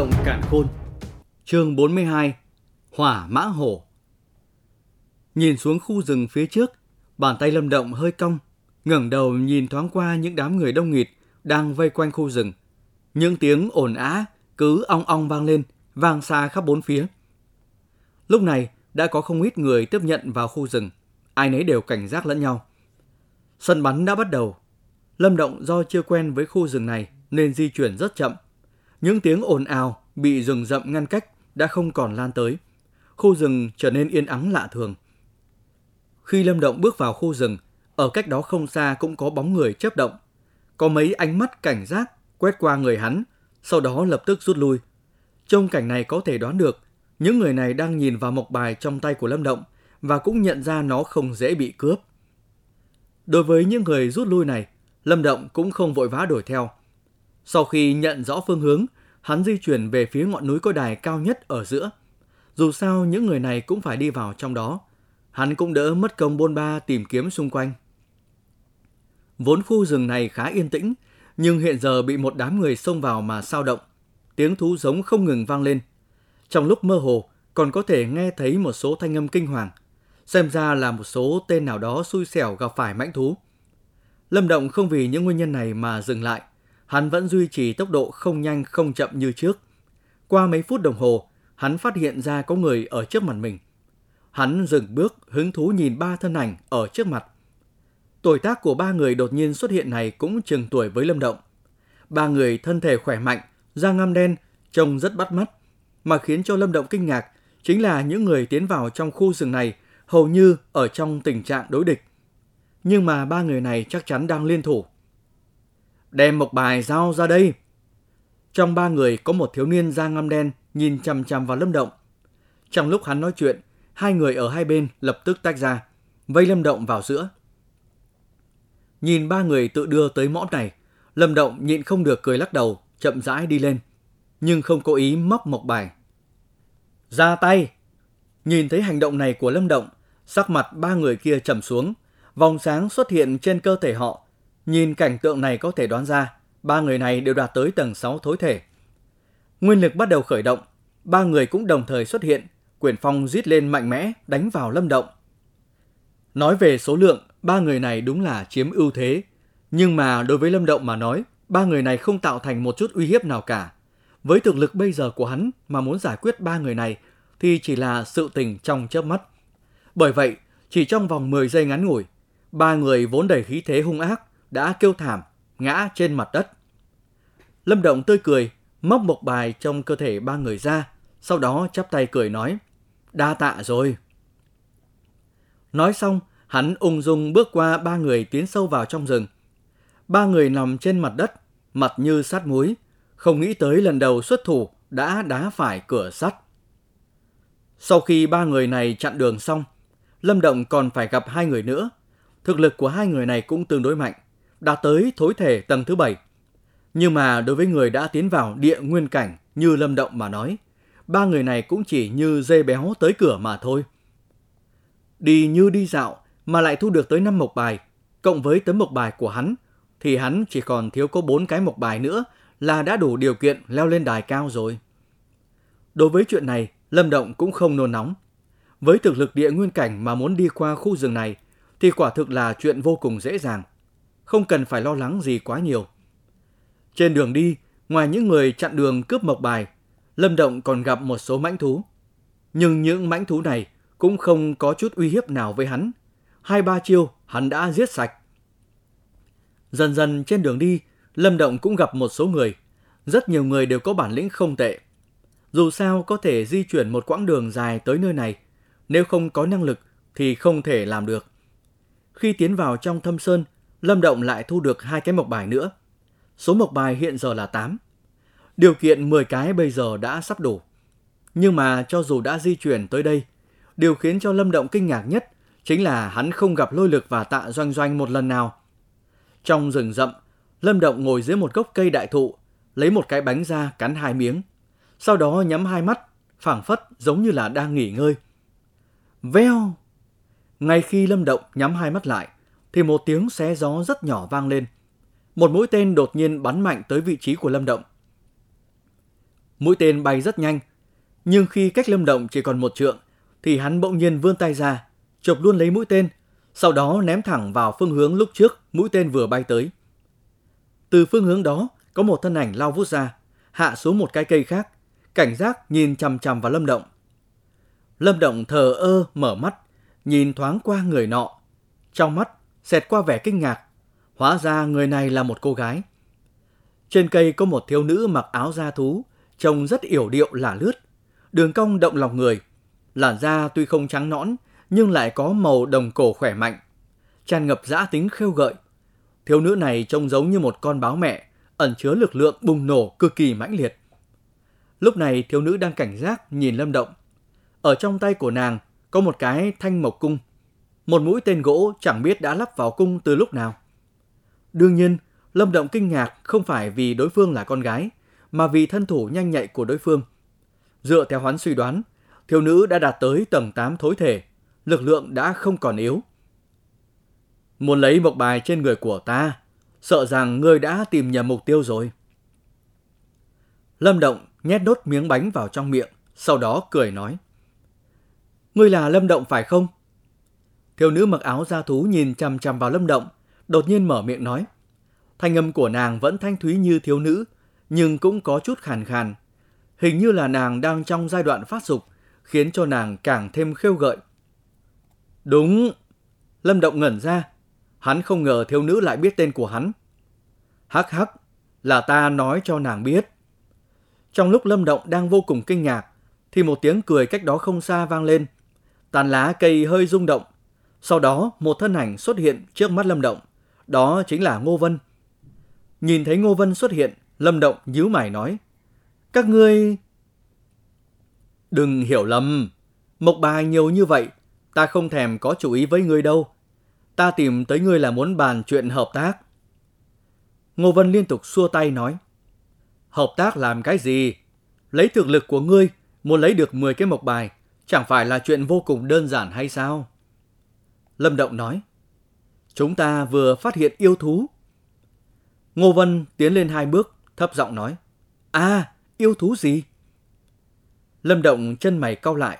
động cản khôn Chương 42 Hỏa mã hổ Nhìn xuống khu rừng phía trước, bàn tay Lâm Động hơi cong, ngẩng đầu nhìn thoáng qua những đám người đông nghịt đang vây quanh khu rừng. Những tiếng ồn á cứ ong ong vang lên, vang xa khắp bốn phía. Lúc này đã có không ít người tiếp nhận vào khu rừng, ai nấy đều cảnh giác lẫn nhau. Sân bắn đã bắt đầu. Lâm Động do chưa quen với khu rừng này nên di chuyển rất chậm. Những tiếng ồn ào bị rừng rậm ngăn cách đã không còn lan tới. Khu rừng trở nên yên ắng lạ thường. Khi Lâm Động bước vào khu rừng, ở cách đó không xa cũng có bóng người chớp động. Có mấy ánh mắt cảnh giác quét qua người hắn, sau đó lập tức rút lui. Trong cảnh này có thể đoán được, những người này đang nhìn vào mộc bài trong tay của Lâm Động và cũng nhận ra nó không dễ bị cướp. Đối với những người rút lui này, Lâm Động cũng không vội vã đuổi theo. Sau khi nhận rõ phương hướng, hắn di chuyển về phía ngọn núi có đài cao nhất ở giữa. Dù sao những người này cũng phải đi vào trong đó, hắn cũng đỡ mất công bôn ba tìm kiếm xung quanh. Vốn khu rừng này khá yên tĩnh, nhưng hiện giờ bị một đám người xông vào mà sao động. Tiếng thú giống không ngừng vang lên. Trong lúc mơ hồ, còn có thể nghe thấy một số thanh âm kinh hoàng. Xem ra là một số tên nào đó xui xẻo gặp phải mãnh thú. Lâm Động không vì những nguyên nhân này mà dừng lại. Hắn vẫn duy trì tốc độ không nhanh không chậm như trước. Qua mấy phút đồng hồ, hắn phát hiện ra có người ở trước mặt mình. Hắn dừng bước, hứng thú nhìn ba thân ảnh ở trước mặt. Tuổi tác của ba người đột nhiên xuất hiện này cũng chừng tuổi với Lâm Động. Ba người thân thể khỏe mạnh, da ngăm đen, trông rất bắt mắt. Mà khiến cho Lâm Động kinh ngạc chính là những người tiến vào trong khu rừng này hầu như ở trong tình trạng đối địch. Nhưng mà ba người này chắc chắn đang liên thủ. Đem một bài giao ra đây. Trong ba người có một thiếu niên da ngăm đen nhìn chằm chằm vào Lâm Động. Trong lúc hắn nói chuyện, hai người ở hai bên lập tức tách ra, vây Lâm Động vào giữa. Nhìn ba người tự đưa tới mõm này, Lâm Động nhịn không được cười lắc đầu, chậm rãi đi lên, nhưng không cố ý móc mộc bài. Ra tay! Nhìn thấy hành động này của Lâm Động, sắc mặt ba người kia trầm xuống, vòng sáng xuất hiện trên cơ thể họ. Nhìn cảnh tượng này có thể đoán ra, ba người này đều đạt tới tầng 6 thối thể. Nguyên lực bắt đầu khởi động, ba người cũng đồng thời xuất hiện, quyền phong rít lên mạnh mẽ đánh vào Lâm Động. Nói về số lượng, ba người này đúng là chiếm ưu thế. Nhưng mà đối với Lâm Động mà nói, ba người này không tạo thành một chút uy hiếp nào cả. Với thực lực bây giờ của hắn mà muốn giải quyết ba người này thì chỉ là sự tình trong chớp mắt. Bởi vậy, chỉ trong vòng 10 giây ngắn ngủi, ba người vốn đầy khí thế hung ác đã kêu thảm, ngã trên mặt đất. Lâm Động tươi cười, móc một bài trong cơ thể ba người ra, sau đó chắp tay cười nói, đa tạ rồi. Nói xong, hắn ung dung bước qua ba người tiến sâu vào trong rừng. Ba người nằm trên mặt đất, mặt như sát muối, không nghĩ tới lần đầu xuất thủ đã đá phải cửa sắt. Sau khi ba người này chặn đường xong, Lâm Động còn phải gặp hai người nữa. Thực lực của hai người này cũng tương đối mạnh, đã tới thối thể tầng thứ bảy. Nhưng mà đối với người đã tiến vào địa nguyên cảnh như Lâm Động mà nói, ba người này cũng chỉ như dê béo tới cửa mà thôi. Đi như đi dạo mà lại thu được tới 5 mộc bài, cộng với tấm mộc bài của hắn, thì hắn chỉ còn thiếu có 4 cái mộc bài nữa là đã đủ điều kiện leo lên đài cao rồi. Đối với chuyện này, Lâm Động cũng không nôn nóng. Với thực lực địa nguyên cảnh mà muốn đi qua khu rừng này thì quả thực là chuyện vô cùng dễ dàng. Không cần phải lo lắng gì quá nhiều. Trên đường đi, ngoài những người chặn đường cướp mộc bài, Lâm Động còn gặp một số mãnh thú. Nhưng những mãnh thú này cũng không có chút uy hiếp nào với hắn. Hai ba chiêu hắn đã giết sạch. Dần dần trên đường đi, Lâm Động cũng gặp một số người. Rất nhiều người đều có bản lĩnh không tệ. Dù sao có thể di chuyển một quãng đường dài tới nơi này, nếu không có năng lực thì không thể làm được. Khi tiến vào trong thâm sơn, Lâm Động lại thu được hai cái mộc bài nữa. Số mộc bài hiện giờ là 8. Điều kiện 10 cái bây giờ đã sắp đủ. Nhưng mà cho dù đã di chuyển tới đây, điều khiến cho Lâm Động kinh ngạc nhất chính là hắn không gặp lôi lực và tạ doanh doanh một lần nào. Trong rừng rậm, Lâm Động ngồi dưới một gốc cây đại thụ, lấy một cái bánh ra cắn hai miếng. Sau đó nhắm hai mắt, phảng phất giống như là đang nghỉ ngơi. Veo! Ngay khi Lâm Động nhắm hai mắt lại, thì một tiếng xé gió rất nhỏ vang lên. Một mũi tên đột nhiên bắn mạnh tới vị trí của Lâm Động. Mũi tên bay rất nhanh, nhưng khi cách Lâm Động chỉ còn một trượng, thì hắn bỗng nhiên vươn tay ra, chụp luôn lấy mũi tên, sau đó ném thẳng vào phương hướng lúc trước mũi tên vừa bay tới. Từ phương hướng đó, có một thân ảnh lao vút ra, hạ xuống một cái cây khác, cảnh giác nhìn chằm chằm vào Lâm Động. Lâm Động thờ ơ mở mắt, nhìn thoáng qua người nọ. Trong mắt xẹt qua vẻ kinh ngạc, hóa ra người này là một cô gái. Trên cây có một thiếu nữ mặc áo da thú, trông rất yểu điệu lả lướt, đường cong động lòng người. Làn da tuy không trắng nõn, nhưng lại có màu đồng cổ khỏe mạnh, tràn ngập dã tính khêu gợi. Thiếu nữ này trông giống như một con báo mẹ, ẩn chứa lực lượng bùng nổ cực kỳ mãnh liệt. Lúc này thiếu nữ đang cảnh giác nhìn Lâm Động. Ở trong tay của nàng có một cái thanh mộc cung. Một mũi tên gỗ chẳng biết đã lắp vào cung từ lúc nào. Đương nhiên, Lâm Động kinh ngạc không phải vì đối phương là con gái, mà vì thân thủ nhanh nhạy của đối phương. Dựa theo hắn suy đoán, thiếu nữ đã đạt tới tầng 8 thối thể, lực lượng đã không còn yếu. Muốn lấy một bài trên người của ta, sợ rằng ngươi đã tìm nhầm mục tiêu rồi. Lâm Động nhét đốt miếng bánh vào trong miệng, sau đó cười nói. Ngươi là Lâm Động phải không? Thiếu nữ mặc áo da thú nhìn chằm chằm vào Lâm Động, đột nhiên mở miệng nói. Thanh âm của nàng vẫn thanh thúy như thiếu nữ, nhưng cũng có chút khàn khàn. Hình như là nàng đang trong giai đoạn phát dục, khiến cho nàng càng thêm khêu gợi. Đúng. Lâm Động ngẩn ra. Hắn không ngờ thiếu nữ lại biết tên của hắn. Hắc hắc, là ta nói cho nàng biết. Trong lúc Lâm Động đang vô cùng kinh ngạc, thì một tiếng cười cách đó không xa vang lên. Tàn lá cây hơi rung động. Sau đó một thân ảnh xuất hiện trước mắt Lâm Động. Đó chính là Ngô Vân. Nhìn thấy Ngô Vân xuất hiện, Lâm Động nhíu mày nói. Các ngươi... Đừng hiểu lầm. Mộc bài nhiều như vậy, ta không thèm có chủ ý với ngươi đâu. Ta tìm tới ngươi là muốn bàn chuyện hợp tác. Ngô Vân liên tục xua tay nói. Hợp tác làm cái gì? Lấy thực lực của ngươi, muốn lấy được 10 cái mộc bài, chẳng phải là chuyện vô cùng đơn giản hay sao? Lâm Động nói. Chúng ta vừa phát hiện yêu thú. Ngô Vân tiến lên hai bước, thấp giọng nói. À, yêu thú gì? Lâm Động chân mày cau lại.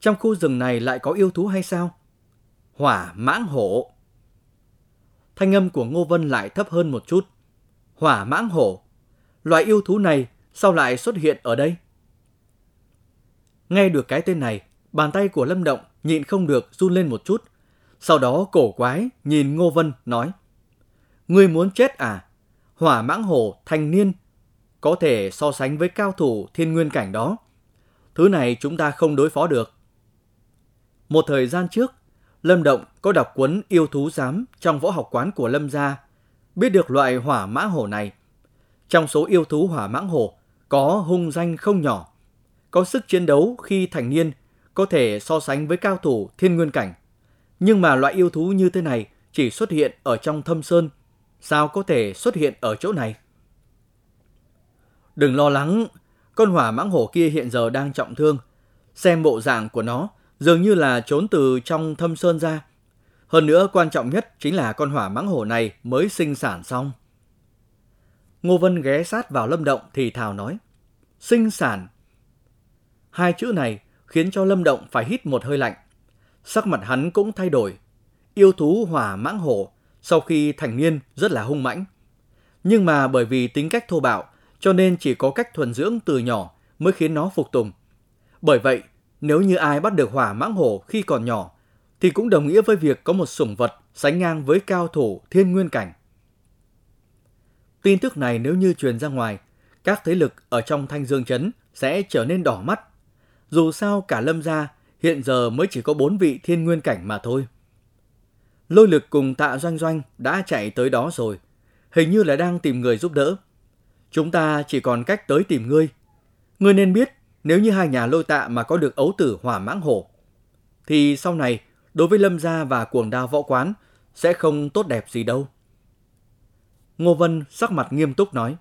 Trong khu rừng này lại có yêu thú hay sao? Hỏa mãng hổ. Thanh âm của Ngô Vân lại thấp hơn một chút. Hỏa mãng hổ. Loại yêu thú này sao lại xuất hiện ở đây? Nghe được cái tên này, bàn tay của Lâm Động nhịn không được run lên một chút. Sau đó cổ quái nhìn Ngô Vân nói. Ngươi muốn chết à? Hỏa mãng hổ thành niên có thể so sánh với cao thủ thiên nguyên cảnh đó. Thứ này chúng ta không đối phó được. Một thời gian trước, Lâm Động có đọc cuốn Yêu thú giám trong võ học quán của Lâm gia, biết được loại hỏa mã hổ này. Trong số yêu thú hỏa mãng hổ có hung danh không nhỏ, có sức chiến đấu khi thành niên, có thể so sánh với cao thủ thiên nguyên cảnh. Nhưng mà loại yêu thú như thế này chỉ xuất hiện ở trong thâm sơn, sao có thể xuất hiện ở chỗ này? Đừng lo lắng, con hỏa mãng hổ kia hiện giờ đang trọng thương. Xem bộ dạng của nó, dường như là trốn từ trong thâm sơn ra. Hơn nữa quan trọng nhất chính là con hỏa mãng hổ này mới sinh sản xong. Ngô Vân ghé sát vào Lâm Động thì thào nói. Sinh sản. Hai chữ này khiến cho Lâm Động phải hít một hơi lạnh. Sắc mặt hắn cũng thay đổi. Yêu thú hỏa mãng hổ sau khi thành niên rất là hung mãnh. Nhưng mà bởi vì tính cách thô bạo cho nên chỉ có cách thuần dưỡng từ nhỏ mới khiến nó phục tùng. Bởi vậy, nếu như ai bắt được hỏa mãng hổ khi còn nhỏ, thì cũng đồng nghĩa với việc có một sủng vật sánh ngang với cao thủ thiên nguyên cảnh. Tin tức này nếu như truyền ra ngoài, các thế lực ở trong Thanh Dương Trấn sẽ trở nên đỏ mắt. Dù sao cả lâm gia hiện giờ mới chỉ có bốn vị thiên nguyên cảnh mà thôi. Lôi lực cùng tạ doanh doanh đã chạy tới đó rồi, hình như là đang tìm người giúp đỡ. Chúng ta chỉ còn cách tới tìm ngươi. Ngươi nên biết, nếu như hai nhà lôi tạ mà có được ấu tử hỏa mãng hổ, thì sau này, đối với lâm gia và cuồng đao võ quán, sẽ không tốt đẹp gì đâu. Ngô Vân sắc mặt nghiêm túc nói.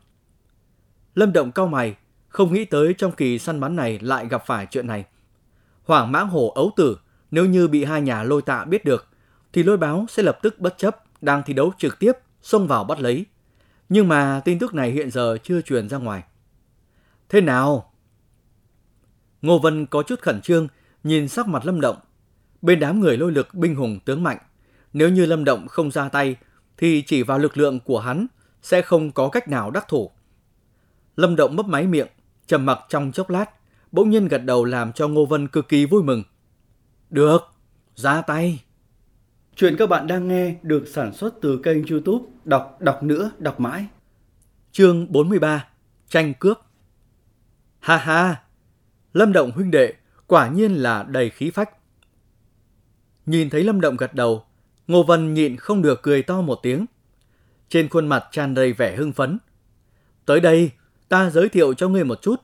Lâm Động cao mày, không nghĩ tới trong kỳ săn bắn này lại gặp phải chuyện này. Hoàng mãng hổ ấu tử, nếu như bị hai nhà lôi tạ biết được, thì lôi báo sẽ lập tức bất chấp, đang thi đấu trực tiếp, xông vào bắt lấy. Nhưng mà tin tức này hiện giờ chưa truyền ra ngoài. Thế nào? Ngô Vân có chút khẩn trương, nhìn sắc mặt Lâm Động. Bên đám người lôi lực binh hùng tướng mạnh, nếu như Lâm Động không ra tay, thì chỉ vào lực lượng của hắn sẽ không có cách nào đắc thủ. Lâm Động mấp máy miệng, trầm mặc trong chốc lát, bỗng nhiên gật đầu làm cho Ngô Vân cực kỳ vui mừng. Được, ra tay. Chuyện các bạn đang nghe được sản xuất từ kênh youtube Đọc Đọc Nữa Đọc Mãi. Chương 43 Tranh cướp Ha ha! Lâm Động huynh đệ quả nhiên là đầy khí phách. Nhìn thấy Lâm Động gật đầu, Ngô Vân nhịn không được cười to một tiếng. Trên khuôn mặt tràn đầy vẻ hưng phấn. Tới đây, ta giới thiệu cho ngươi một chút.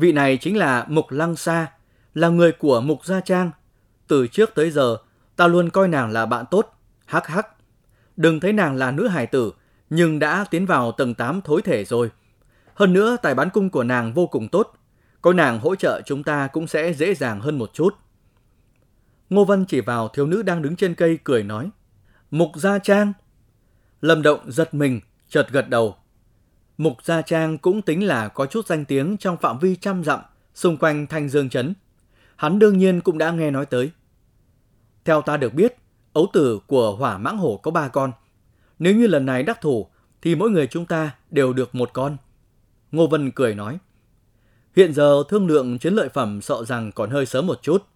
Vị này chính là Mục Lăng Sa, là người của Mục Gia Trang. Từ trước tới giờ, ta luôn coi nàng là bạn tốt. Hắc hắc. Đừng thấy nàng là nữ hài tử, nhưng đã tiến vào tầng 8 thối thể rồi. Hơn nữa, tài bán cung của nàng vô cùng tốt. Có nàng hỗ trợ chúng ta cũng sẽ dễ dàng hơn một chút. Ngô Văn chỉ vào thiếu nữ đang đứng trên cây cười nói. Mục Gia Trang. Lâm Động giật mình, chợt gật đầu. Mục Gia Trang cũng tính là có chút danh tiếng trong phạm vi trăm dặm xung quanh Thanh Dương Trấn. Hắn đương nhiên cũng đã nghe nói tới. Theo ta được biết, ấu tử của hỏa mãng hổ có ba con. Nếu như lần này đắc thủ, thì mỗi người chúng ta đều được một con. Ngô Vân cười nói. Hiện giờ thương lượng chiến lợi phẩm sợ rằng còn hơi sớm một chút.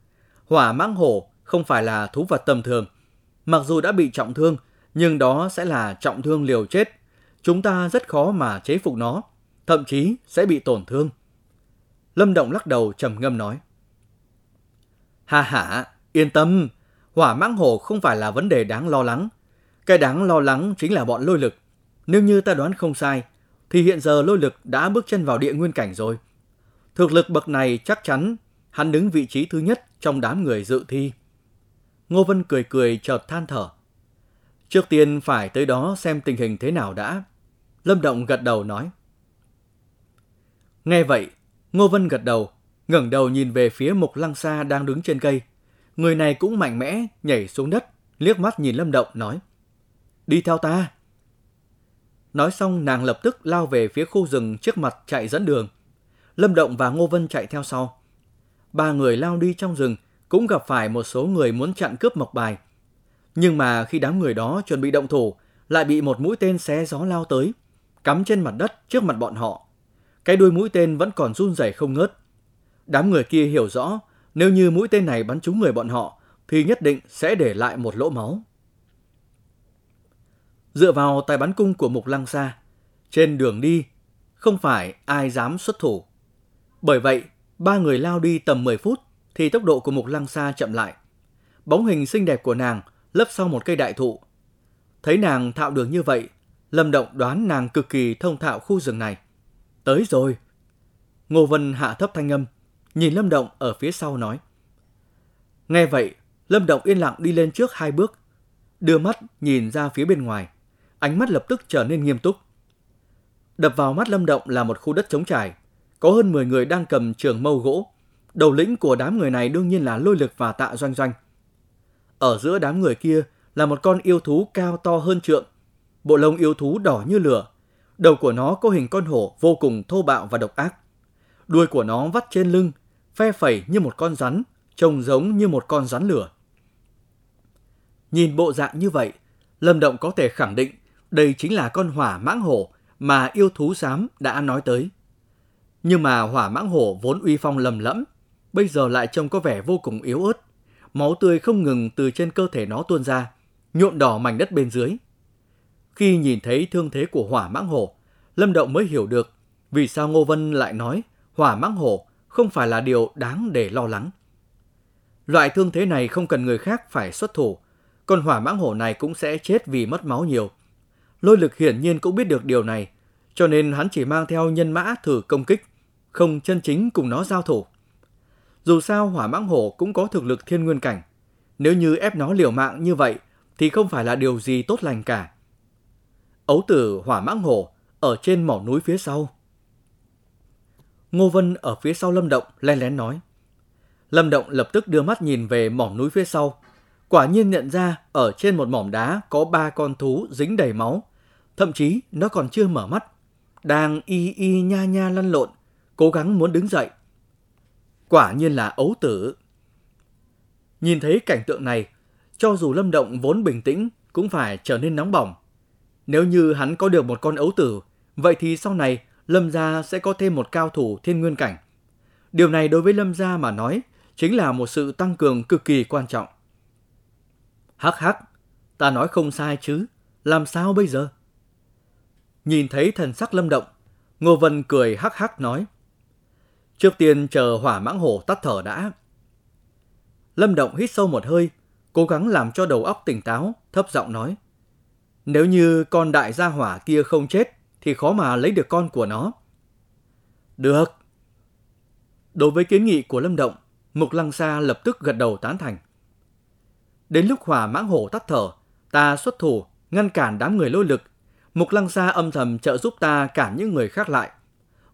Hỏa mãng hổ không phải là thú vật tầm thường. Mặc dù đã bị trọng thương, nhưng đó sẽ là trọng thương liều chết. Chúng ta rất khó mà chế phục nó, thậm chí sẽ bị tổn thương. Lâm Động lắc đầu trầm ngâm nói. Hà hả, yên tâm, hỏa mãng hổ không phải là vấn đề đáng lo lắng. Cái đáng lo lắng chính là bọn lôi lực. Nếu như ta đoán không sai, thì hiện giờ lôi lực đã bước chân vào địa nguyên cảnh rồi. Thực lực bậc này chắc chắn hắn đứng vị trí thứ nhất trong đám người dự thi. Ngô Vân cười cười chợt than thở. Trước tiên phải tới đó xem tình hình thế nào đã. Lâm Động gật đầu nói. Nghe vậy, Ngô Vân gật đầu, ngẩng đầu nhìn về phía Mục Lăng Sa đang đứng trên cây. Người này cũng mạnh mẽ, nhảy xuống đất, liếc mắt nhìn Lâm Động nói. Đi theo ta. Nói xong nàng lập tức lao về phía khu rừng trước mặt chạy dẫn đường. Lâm Động và Ngô Vân chạy theo sau. Ba người lao đi trong rừng, cũng gặp phải một số người muốn chặn cướp mộc bài. Nhưng mà khi đám người đó chuẩn bị động thủ, lại bị một mũi tên xé gió lao tới, cắm trên mặt đất trước mặt bọn họ. Cái đuôi mũi tên vẫn còn run rẩy không ngớt. Đám người kia hiểu rõ, nếu như mũi tên này bắn trúng người bọn họ, thì nhất định sẽ để lại một lỗ máu. Dựa vào tài bắn cung của Mục Lăng Sa, trên đường đi, không phải ai dám xuất thủ. Bởi vậy, ba người lao đi tầm 10 phút thì tốc độ của Mục Lăng Sa chậm lại. Bóng hình xinh đẹp của nàng lấp sau một cây đại thụ. Thấy nàng thạo đường như vậy, Lâm Động đoán nàng cực kỳ thông thạo khu rừng này. Tới rồi. Ngô Vân hạ thấp thanh âm, nhìn Lâm Động ở phía sau nói. Nghe vậy, Lâm Động yên lặng đi lên trước hai bước, đưa mắt nhìn ra phía bên ngoài, ánh mắt lập tức trở nên nghiêm túc. Đập vào mắt Lâm Động là một khu đất trống trải, có hơn 10 người đang cầm trường mâu gỗ. Đầu lĩnh của đám người này đương nhiên là lôi lực và tạ doanh doanh. Ở giữa đám người kia là một con yêu thú cao to hơn trượng. Bộ lông yêu thú đỏ như lửa. Đầu của nó có hình con hổ vô cùng thô bạo và độc ác. Đuôi của nó vắt trên lưng, phe phẩy như một con rắn, trông giống như một con rắn lửa. Nhìn bộ dạng như vậy, Lâm Động có thể khẳng định đây chính là con hỏa mãng hổ mà yêu thú xám đã nói tới. Nhưng mà hỏa mãng hổ vốn uy phong lầm lẫm, bây giờ lại trông có vẻ vô cùng yếu ớt. Máu tươi không ngừng từ trên cơ thể nó tuôn ra, nhuộm đỏ mảnh đất bên dưới. Khi nhìn thấy thương thế của hỏa mãng hổ, Lâm Động mới hiểu được vì sao Ngô Vân lại nói hỏa mãng hổ không phải là điều đáng để lo lắng. Loại thương thế này không cần người khác phải xuất thủ, còn hỏa mãng hổ này cũng sẽ chết vì mất máu nhiều. Lôi lực hiển nhiên cũng biết được điều này, cho nên hắn chỉ mang theo nhân mã thử công kích, không chân chính cùng nó giao thủ. Dù sao hỏa mãng hổ cũng có thực lực thiên nguyên cảnh. Nếu như ép nó liều mạng như vậy thì không phải là điều gì tốt lành cả. Ấu tử hỏa mãng hổ ở trên mỏ núi phía sau. Ngô Vân ở phía sau Lâm Động len lén nói. Lâm Động lập tức đưa mắt nhìn về mỏm núi phía sau. Quả nhiên nhận ra ở trên một mỏm đá có ba con thú dính đầy máu. Thậm chí nó còn chưa mở mắt. Đang y y nha nha lăn lộn, cố gắng muốn đứng dậy. quả nhiên là ấu tử. Nhìn thấy cảnh tượng này, cho dù Lâm Động vốn bình tĩnh cũng phải trở nên nóng bỏng. Nếu như hắn có được một con ấu tử, vậy thì sau này Lâm gia sẽ có thêm một cao thủ thiên nguyên cảnh. Điều này đối với Lâm gia mà nói chính là một sự tăng cường cực kỳ quan trọng. Hắc hắc, ta nói không sai chứ, làm sao bây giờ? Nhìn thấy thần sắc Lâm Động, Ngô Vân cười hắc hắc nói. Trước tiên chờ hỏa mãng hổ tắt thở đã. Lâm Động hít sâu một hơi, cố gắng làm cho đầu óc tỉnh táo, thấp giọng nói. Nếu như con đại gia hỏa kia không chết, thì khó mà lấy được con của nó. Được. Đối với kiến nghị của Lâm Động, Mục Lăng Sa lập tức gật đầu tán thành. Đến lúc hỏa mãng hổ tắt thở, ta xuất thủ, ngăn cản đám người lôi lực. Mục Lăng Sa âm thầm trợ giúp ta cản những người khác lại.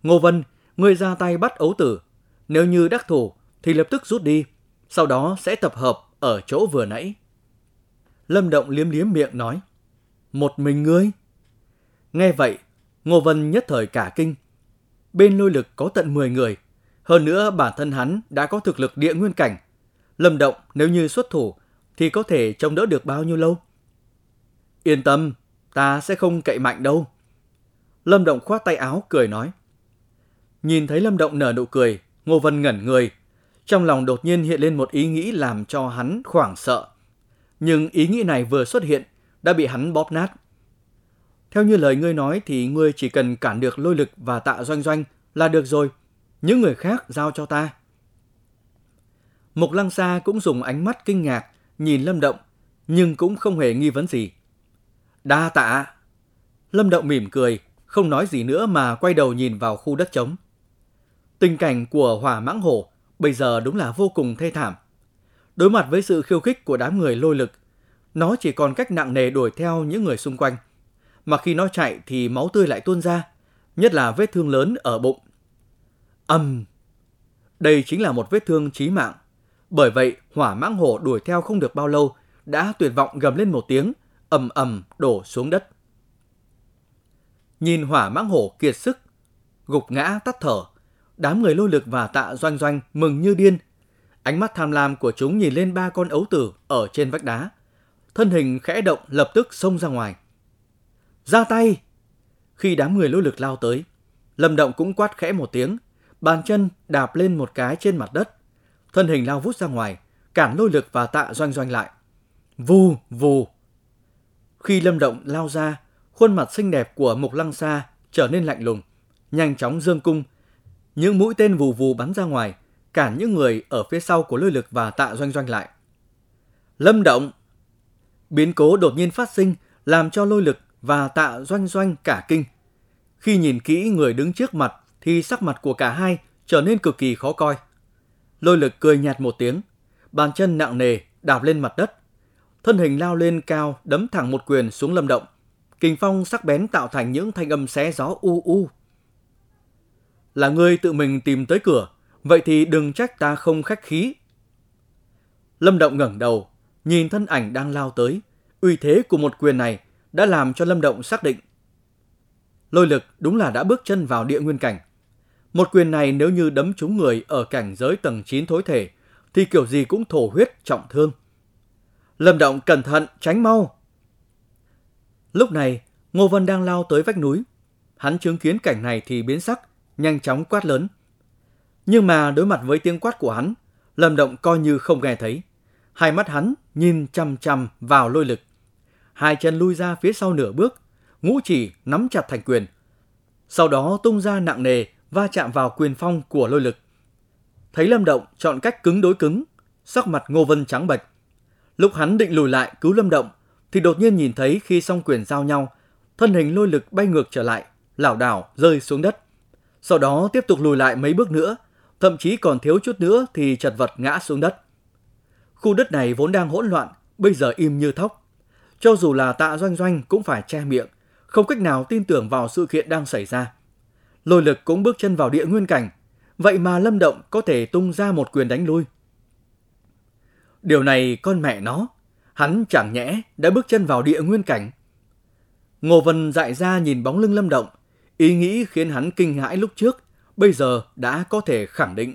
Ngô Vân, ngươi ra tay bắt ấu tử. Nếu như đắc thủ, thì lập tức rút đi. Sau đó sẽ tập hợp ở chỗ vừa nãy. Lâm Động liếm liếm miệng nói. Một mình ngươi? Nghe vậy, Ngô Vân nhất thời cả kinh. Bên lôi lực có tận 10 người. Hơn nữa bản thân hắn đã có thực lực địa nguyên cảnh. Lâm Động nếu như xuất thủ thì có thể chống đỡ được bao nhiêu lâu? Yên tâm, ta sẽ không cậy mạnh đâu. Lâm Động khoát tay áo cười nói. Nhìn thấy Lâm Động nở nụ cười, Ngô Vân ngẩn người. Trong lòng đột nhiên hiện lên một ý nghĩ làm cho hắn hoảng sợ. Nhưng ý nghĩ này vừa xuất hiện, đã bị hắn bóp nát. Theo như lời ngươi nói thì ngươi chỉ cần cản được lôi lực và tạ doanh doanh là được rồi. Những người khác giao cho ta. Mục Lăng Sa cũng dùng ánh mắt kinh ngạc nhìn Lâm Động, nhưng cũng không hề nghi vấn gì. Đa tạ. Lâm Động mỉm cười, không nói gì nữa mà quay đầu nhìn vào khu đất trống. Tình cảnh của hỏa mãng hổ bây giờ đúng là vô cùng thê thảm. Đối mặt với sự khiêu khích của đám người lôi lực, nó chỉ còn cách nặng nề đuổi theo những người xung quanh. Mà khi nó chạy thì máu tươi lại tuôn ra, nhất là vết thương lớn ở bụng. Âm! Đây chính là một vết thương chí mạng. Bởi vậy, hỏa mãng hổ đuổi theo không được bao lâu, đã tuyệt vọng gầm lên một tiếng, ầm ầm đổ xuống đất. Nhìn hỏa mãng hổ kiệt sức, gục ngã tắt thở, đám người lôi lực và tạ doanh doanh mừng như điên. Ánh mắt tham lam của chúng nhìn lên ba con ấu tử ở trên vách đá. Thân hình khẽ động lập tức xông ra ngoài. Ra tay! Khi đám người lôi lực lao tới, Lâm Động cũng quát khẽ một tiếng, bàn chân đạp lên một cái trên mặt đất. Thân hình lao vút ra ngoài, cản lôi lực và tạ doanh doanh lại. Vù, vù! Khi Lâm Động lao ra, khuôn mặt xinh đẹp của Mục Lăng Sa trở nên lạnh lùng, nhanh chóng dương cung. Những mũi tên vù vù bắn ra ngoài, cản những người ở phía sau của lôi lực và tạ doanh doanh lại. Lâm Động! Biến cố đột nhiên phát sinh làm cho lôi lực và tạ doanh doanh cả kinh. Khi nhìn kỹ người đứng trước mặt thì sắc mặt của cả hai trở nên cực kỳ khó coi. Lôi lực cười nhạt một tiếng, bàn chân nặng nề đạp lên mặt đất. Thân hình lao lên cao đấm thẳng một quyền xuống lâm động. Kình phong sắc bén tạo thành những thanh âm xé gió u u. Là ngươi tự mình tìm tới cửa, vậy thì đừng trách ta không khách khí. Lâm động ngẩng đầu, nhìn thân ảnh đang lao tới. Uy thế của một quyền này đã làm cho Lâm Động xác định. Lôi lực đúng là đã bước chân vào địa nguyên cảnh. Một quyền này nếu như đấm trúng người ở cảnh giới tầng 9 thối thể, thì kiểu gì cũng thổ huyết trọng thương. Lâm Động cẩn thận, tránh mau. Lúc này, Ngô Vân đang lao tới vách núi. Hắn chứng kiến cảnh này thì biến sắc, nhanh chóng quát lớn. Nhưng mà đối mặt với tiếng quát của hắn, Lâm Động coi như không nghe thấy. Hai mắt hắn nhìn chăm chăm vào lôi lực. Hai chân lui ra phía sau nửa bước, ngũ chỉ nắm chặt thành quyền. Sau đó tung ra nặng nề, va chạm vào quyền phong của lôi lực. Thấy Lâm Động chọn cách cứng đối cứng, sắc mặt Ngô Vân trắng bệch. Lúc hắn định lùi lại cứu Lâm Động, thì đột nhiên nhìn thấy khi song quyền giao nhau, thân hình lôi lực bay ngược trở lại, lảo đảo rơi xuống đất. Sau đó tiếp tục lùi lại mấy bước nữa, thậm chí còn thiếu chút nữa thì chật vật ngã xuống đất. Khu đất này vốn đang hỗn loạn, bây giờ im như thóc. Cho dù là tạ doanh doanh cũng phải che miệng, không cách nào tin tưởng vào sự kiện đang xảy ra. Lôi lực cũng bước chân vào địa nguyên cảnh, vậy mà Lâm Động có thể tung ra một quyền đánh lui. Điều này con mẹ nó, hắn chẳng nhẽ đã bước chân vào địa nguyên cảnh. Ngô Vân dại ra nhìn bóng lưng Lâm Động, ý nghĩ khiến hắn kinh hãi lúc trước, bây giờ đã có thể khẳng định.